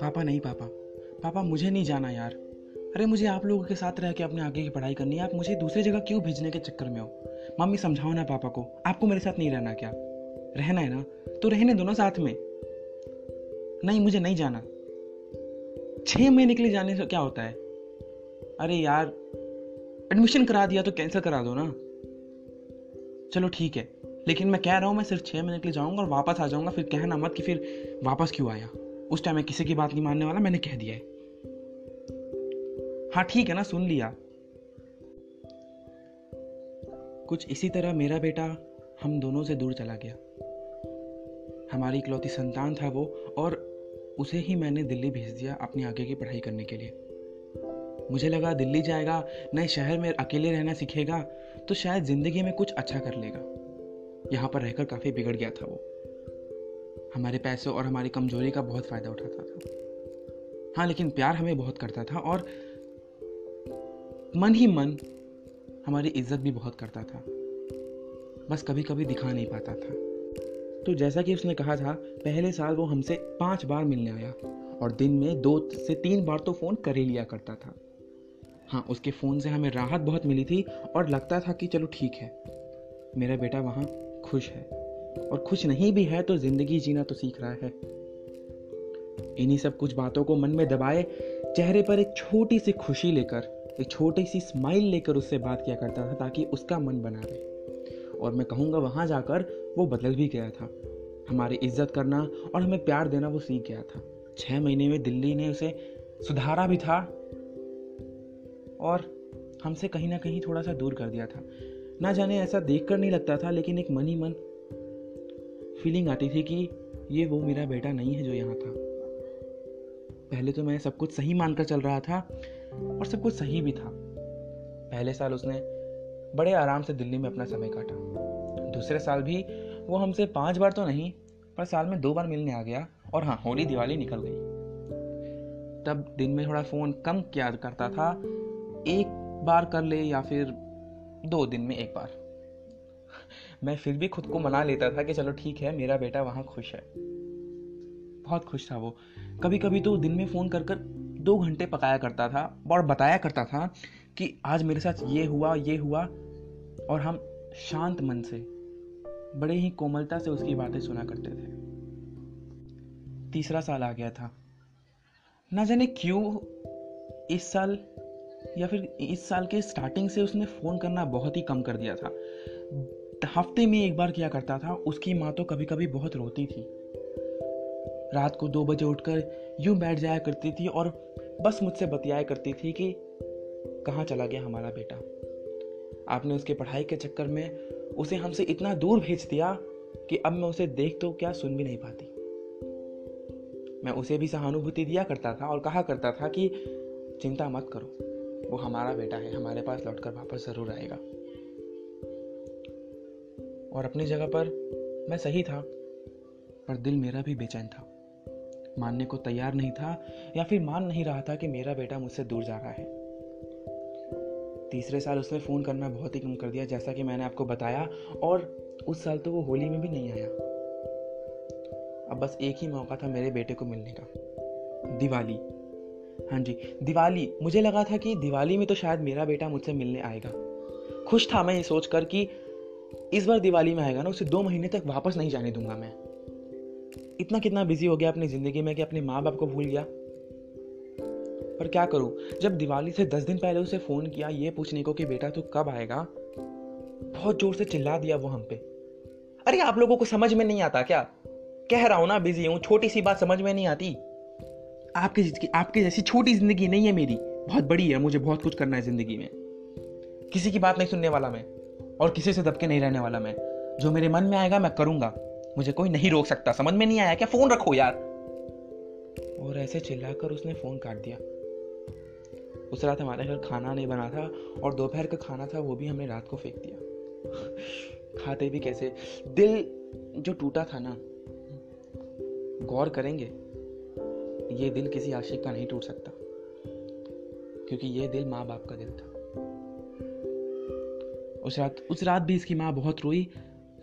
पापा नहीं पापा। पापा मुझे नहीं जाना यार। अरे मुझे आप लोगों के साथ रह के अपने आगे की पढ़ाई करनी है। आप मुझे दूसरी जगह क्यों भेजने के चक्कर में हो? मम्मी समझाओ ना पापा को। आपको मेरे साथ नहीं रहना क्या? रहना है ना? तो रहने दो ना साथ में। नहीं, मुझे नहीं जाना। छह महीने के लिए जाने से क्या होता है? अरे यार एडमिशन करा दिया तो कैंसिल करा दो ना। चलो ठीक है। लेकिन मैं कह रहा हूँ, मैं सिर्फ़ छः महीने के लिए जाऊँगा और वापस आ जाऊँगा। फिर कहना मत कि फिर वापस क्यों आया? उस टाइम मैं किसी की बात नहीं मानने वाला, मैंने कह दिया है। हाँ ठीक है ना, सुन लिया। कुछ इसी तरह मेरा बेटा हम दोनों से दूर चला गया। हमारी इकलौती संतान था वो, और उसे ही मैंने दिल्ली भेज दिया अपनी आगे की पढ़ाई करने के लिए। मुझे लगा दिल्ली जाएगा, नए शहर में अकेले रहना सीखेगा तो शायद ज़िंदगी में कुछ अच्छा कर लेगा। यहाँ पर रहकर काफ़ी बिगड़ गया था वो। हमारे पैसों और हमारी कमज़ोरी का बहुत फ़ायदा उठाता था। हाँ लेकिन प्यार हमें बहुत करता था और मन ही मन हमारी इज़्ज़त भी बहुत करता था। बस कभी कभी दिखा नहीं पाता था। तो जैसा कि उसने कहा था, पहले साल वो हमसे पाँच बार मिलने आया और दिन में दो से तीन बार तो फ़ोन कर ही लिया करता था। हाँ उसके फ़ोन से हमें राहत बहुत मिली थी और लगता था कि चलो ठीक है। मेरा बेटा वहाँ खुश है। और खुश नहीं भी है तो ज़िंदगी जीना तो सीख रहा है। इन्हीं सब कुछ बातों को मन में दबाए, चेहरे पर एक छोटी सी खुशी लेकर, एक छोटी सी स्माइल लेकर उससे बात किया करता था ताकि उसका मन बना रहे। और मैं कहूँगा वहाँ जाकर वो बदल भी गया था। हमारी इज़्ज़त करना और हमें प्यार देना वो सीख गया था। छः महीने में दिल्ली ने उसे सुधारा भी था और हमसे कहीं ना कहीं थोड़ा सा दूर कर दिया था। ना जाने ऐसा देख कर नहीं लगता था, लेकिन एक मन ही मन फीलिंग आती थी कि ये वो मेरा बेटा नहीं है जो यहाँ था। पहले तो मैं सब कुछ सही मानकर चल रहा था और सब कुछ सही भी था। पहले साल उसने बड़े आराम से दिल्ली में अपना समय काटा। दूसरे साल भी वो हमसे पाँच बार तो नहीं, पर साल में दो बार मिलने आ गया और हाँ होली, दिवाली निकल गई। तब दिन में थोड़ा फ़ोन कम किया करता था, एक बार कर ले या फिर दो दिन में एक बार। मैं फिर भी खुद को मना लेता था कि चलो ठीक है, मेरा बेटा वहाँ खुश है। बहुत खुश था वो। कभी कभी तो दिन में फ़ोन कर कर दो घंटे पकाया करता था और बताया करता था कि आज मेरे साथ ये हुआ ये हुआ और हम शांत मन से, बड़े ही कोमलता से उसकी बातें सुना करते थे। तीसरा साल आ गया था। ना जाने क्यों इस साल या फिर इस साल के स्टार्टिंग से उसने फ़ोन करना बहुत ही कम कर दिया था। हफ़्ते में एक बार किया करता था, उसकी माँ तो कभी कभी बहुत रोती थी। रात को दो बजे उठकर यूँ बैठ जाया करती थी और बस मुझसे बतियाया करती थी कि कहाँ चला गया हमारा बेटा? आपने उसके पढ़ाई के चक्कर में उसे हमसे इतना दूर भेज दिया कि अब मैं उसे देख तो क्या सुन भी नहीं पाती। मैं उसे भी सहानुभूति दिया करता था और कहा करता था कि चिंता मत करो। वो हमारा बेटा है, हमारे पास लौटकर वापस ज़रूर आएगा। और अपनी जगह पर मैं सही था, पर दिल मेरा भी बेचैन था। मानने को तैयार नहीं था, या फिर मान नहीं रहा था कि मेरा बेटा मुझसे दूर जा रहा है। तीसरे साल उसने फ़ोन करना बहुत ही कम कर दिया, जैसा कि मैंने आपको बताया, और उस साल तो वो होली में भी नहीं आया। अब बस एक ही मौका था मेरे बेटे को मिलने का, दिवाली। हाँ जी, दिवाली। मुझे लगा था कि दिवाली में तो शायद मेरा बेटा मुझसे मिलने आएगा। खुश था मैं ये सोचकर कि इस बार दिवाली में आएगा ना, उसे दो महीने तक वापस नहीं जाने दूँगा मैं। इतना कितना बिज़ी हो गया अपनी ज़िंदगी में कि अपने माँ बाप को भूल गया। पर क्या करूँ? जब दिवाली से दस दिन पहले उसे फ़ोन किया, ये पूछने को कि बेटा तू कब आएगा? बहुत ज़ोर से चिल्ला दिया वो हम पे। अरे आप लोगों को समझ में नहीं आता क्या? कह रहा हूँ ना बिज़ी हूँ, छोटी सी बात समझ में नहीं आती। आपके आपके जैसी छोटी ज़िंदगी नहीं है मेरी। बहुत बड़ी है, मुझे बहुत कुछ करना है ज़िंदगी में। किसी की बात नहीं सुनने वाला मैं, और किसी से दबके नहीं रहने वाला मैं। जो मेरे मन में आएगा, मैं करूँगा। मुझे कोई नहीं रोक सकता। समझ में नहीं आया क्या? फ़ोन रखो यार। और ऐसे चिल्लाकर उसने फ़ोन काट दिया। उस रात हमारे घर खाना नहीं बना था, और दोपहर का खाना था, वो भी हमने रात को फेंक दिया। खाते भी कैसे? दिल जो टूटा था ना, गौर करेंगे? ये दिल किसी आशिक का नहीं टूट सकता, क्योंकि ये दिल माँ बाप का दिल था। उस रात उस रात भी इसकी माँ बहुत रोई,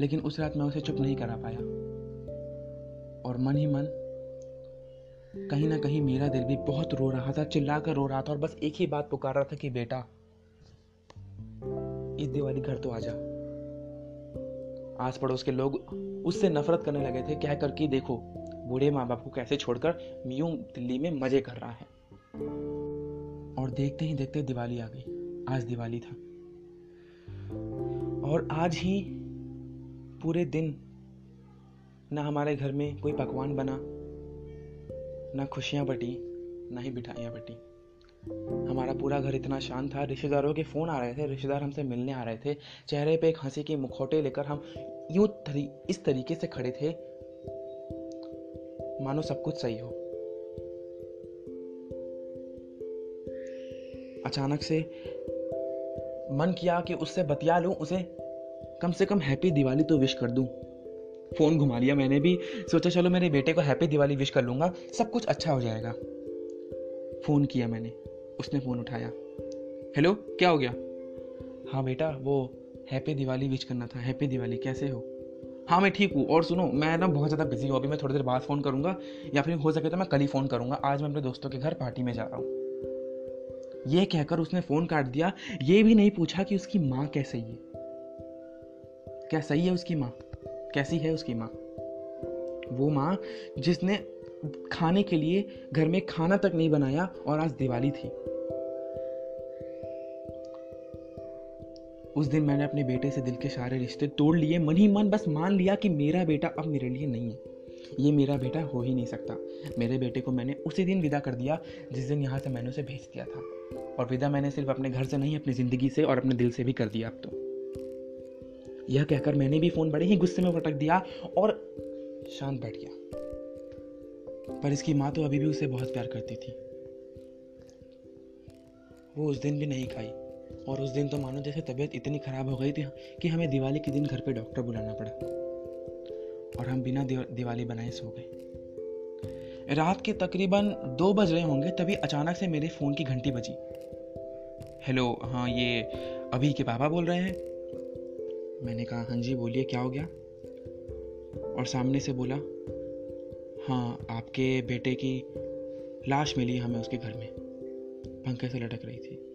लेकिन उस रात मैं उसे चुप नहीं करा पाया। और मन ही मन, कहीं ना कहीं मेरा दिल भी बहुत रो रहा था चिल्ला कर रो रहा था, और बस एक ही बात पुकार रहा था कि, बेटा, इस दिवाली घर तो आ जा। आस पड़ोस के लोग उससे नफरत करने लगे थे कह कर कि, देखो बूढ़े माँ बाप को कैसे छोड़कर मियूं दिल्ली में मज़े कर रहा है। और देखते ही देखते दिवाली आ गई। आज दिवाली था। और आज ही पूरे दिन ना हमारे घर में कोई पकवान बना ना खुशियाँ बटी ना ही मिठाइयाँ बटी। हमारा पूरा घर इतना शांत था। रिश्तेदारों के फ़ोन आ रहे थे। रिश्तेदार हमसे मिलने आ रहे थे। चेहरे पे एक हँसी के मुखौटे लेकर हम यूँ तरी, इस तरीके से खड़े थे मानो सब कुछ सही हो। अचानक से मन किया कि उससे बतिया लूँ, उसे कम से कम हैप्पी दिवाली तो विश कर दूँ। फ़ोन घुमा लिया मैंने भी, सोचा चलो मेरे बेटे को हैप्पी दिवाली विश कर लूँगा, सब कुछ अच्छा हो जाएगा। फ़ोन किया मैंने, उसने फ़ोन उठाया। हेलो क्या हो गया? हाँ बेटा, वो हैप्पी दिवाली विश करना था हैप्पी दिवाली, कैसे हो? हाँ मैं ठीक हूँ। और सुनो, मैं ना बहुत ज़्यादा बिज़ी हूँ। अभी मैं थोड़ी देर बाद फ़ोन करूँगा, या फिर हो सके तो मैं कल ही फ़ोन करूँगा। आज मैं अपने दोस्तों के घर पार्टी में जा रहा हूँ। ये कहकर उसने फ़ोन काट दिया। ये भी नहीं पूछा कि उसकी माँ कैसे ही है क्या सही है उसकी माँ? कैसी है उसकी माँ? वो माँ जिसने खाने के लिए घर में खाना तक नहीं बनाया और आज दिवाली थी। उस दिन मैंने अपने बेटे से दिल के सारे रिश्ते तोड़ लिए। मन ही मन बस मान लिया कि मेरा बेटा अब मेरे लिए नहीं है। ये मेरा बेटा हो ही नहीं सकता। मेरे बेटे को मैंने उसी दिन विदा कर दिया, जिस दिन यहाँ से मैंने उसे भेज दिया था। और विदा मैंने सिर्फ़ अपने घर से नहीं, अपनी ज़िंदगी से और अपने दिल से भी कर दिया अब तो। यह कहकर मैंने भी फ़ोन बड़े ही गुस्से में पटक दिया और शांत बैठ गया। पर इसकी माँ तो अभी भी उसे बहुत प्यार करती थी। वो उस दिन भी नहीं खाई। और उस दिन तो मानो जैसे तबीयत इतनी ख़राब हो गई थी कि हमें दिवाली के दिन घर पे डॉक्टर बुलाना पड़ा। और हम बिना दिवाली बनाए सो गए। रात के तकरीबन दो बज रहे होंगे तभी अचानक से मेरे फ़ोन की घंटी बजी। हेलो हाँ ये अभी के पापा बोल रहे हैं। मैंने कहा हाँ जी, बोलिए, क्या हो गया? और सामने से बोला हाँ आपके बेटे की लाश मिली हमें उसके घर में। पंखे से लटक रही थी।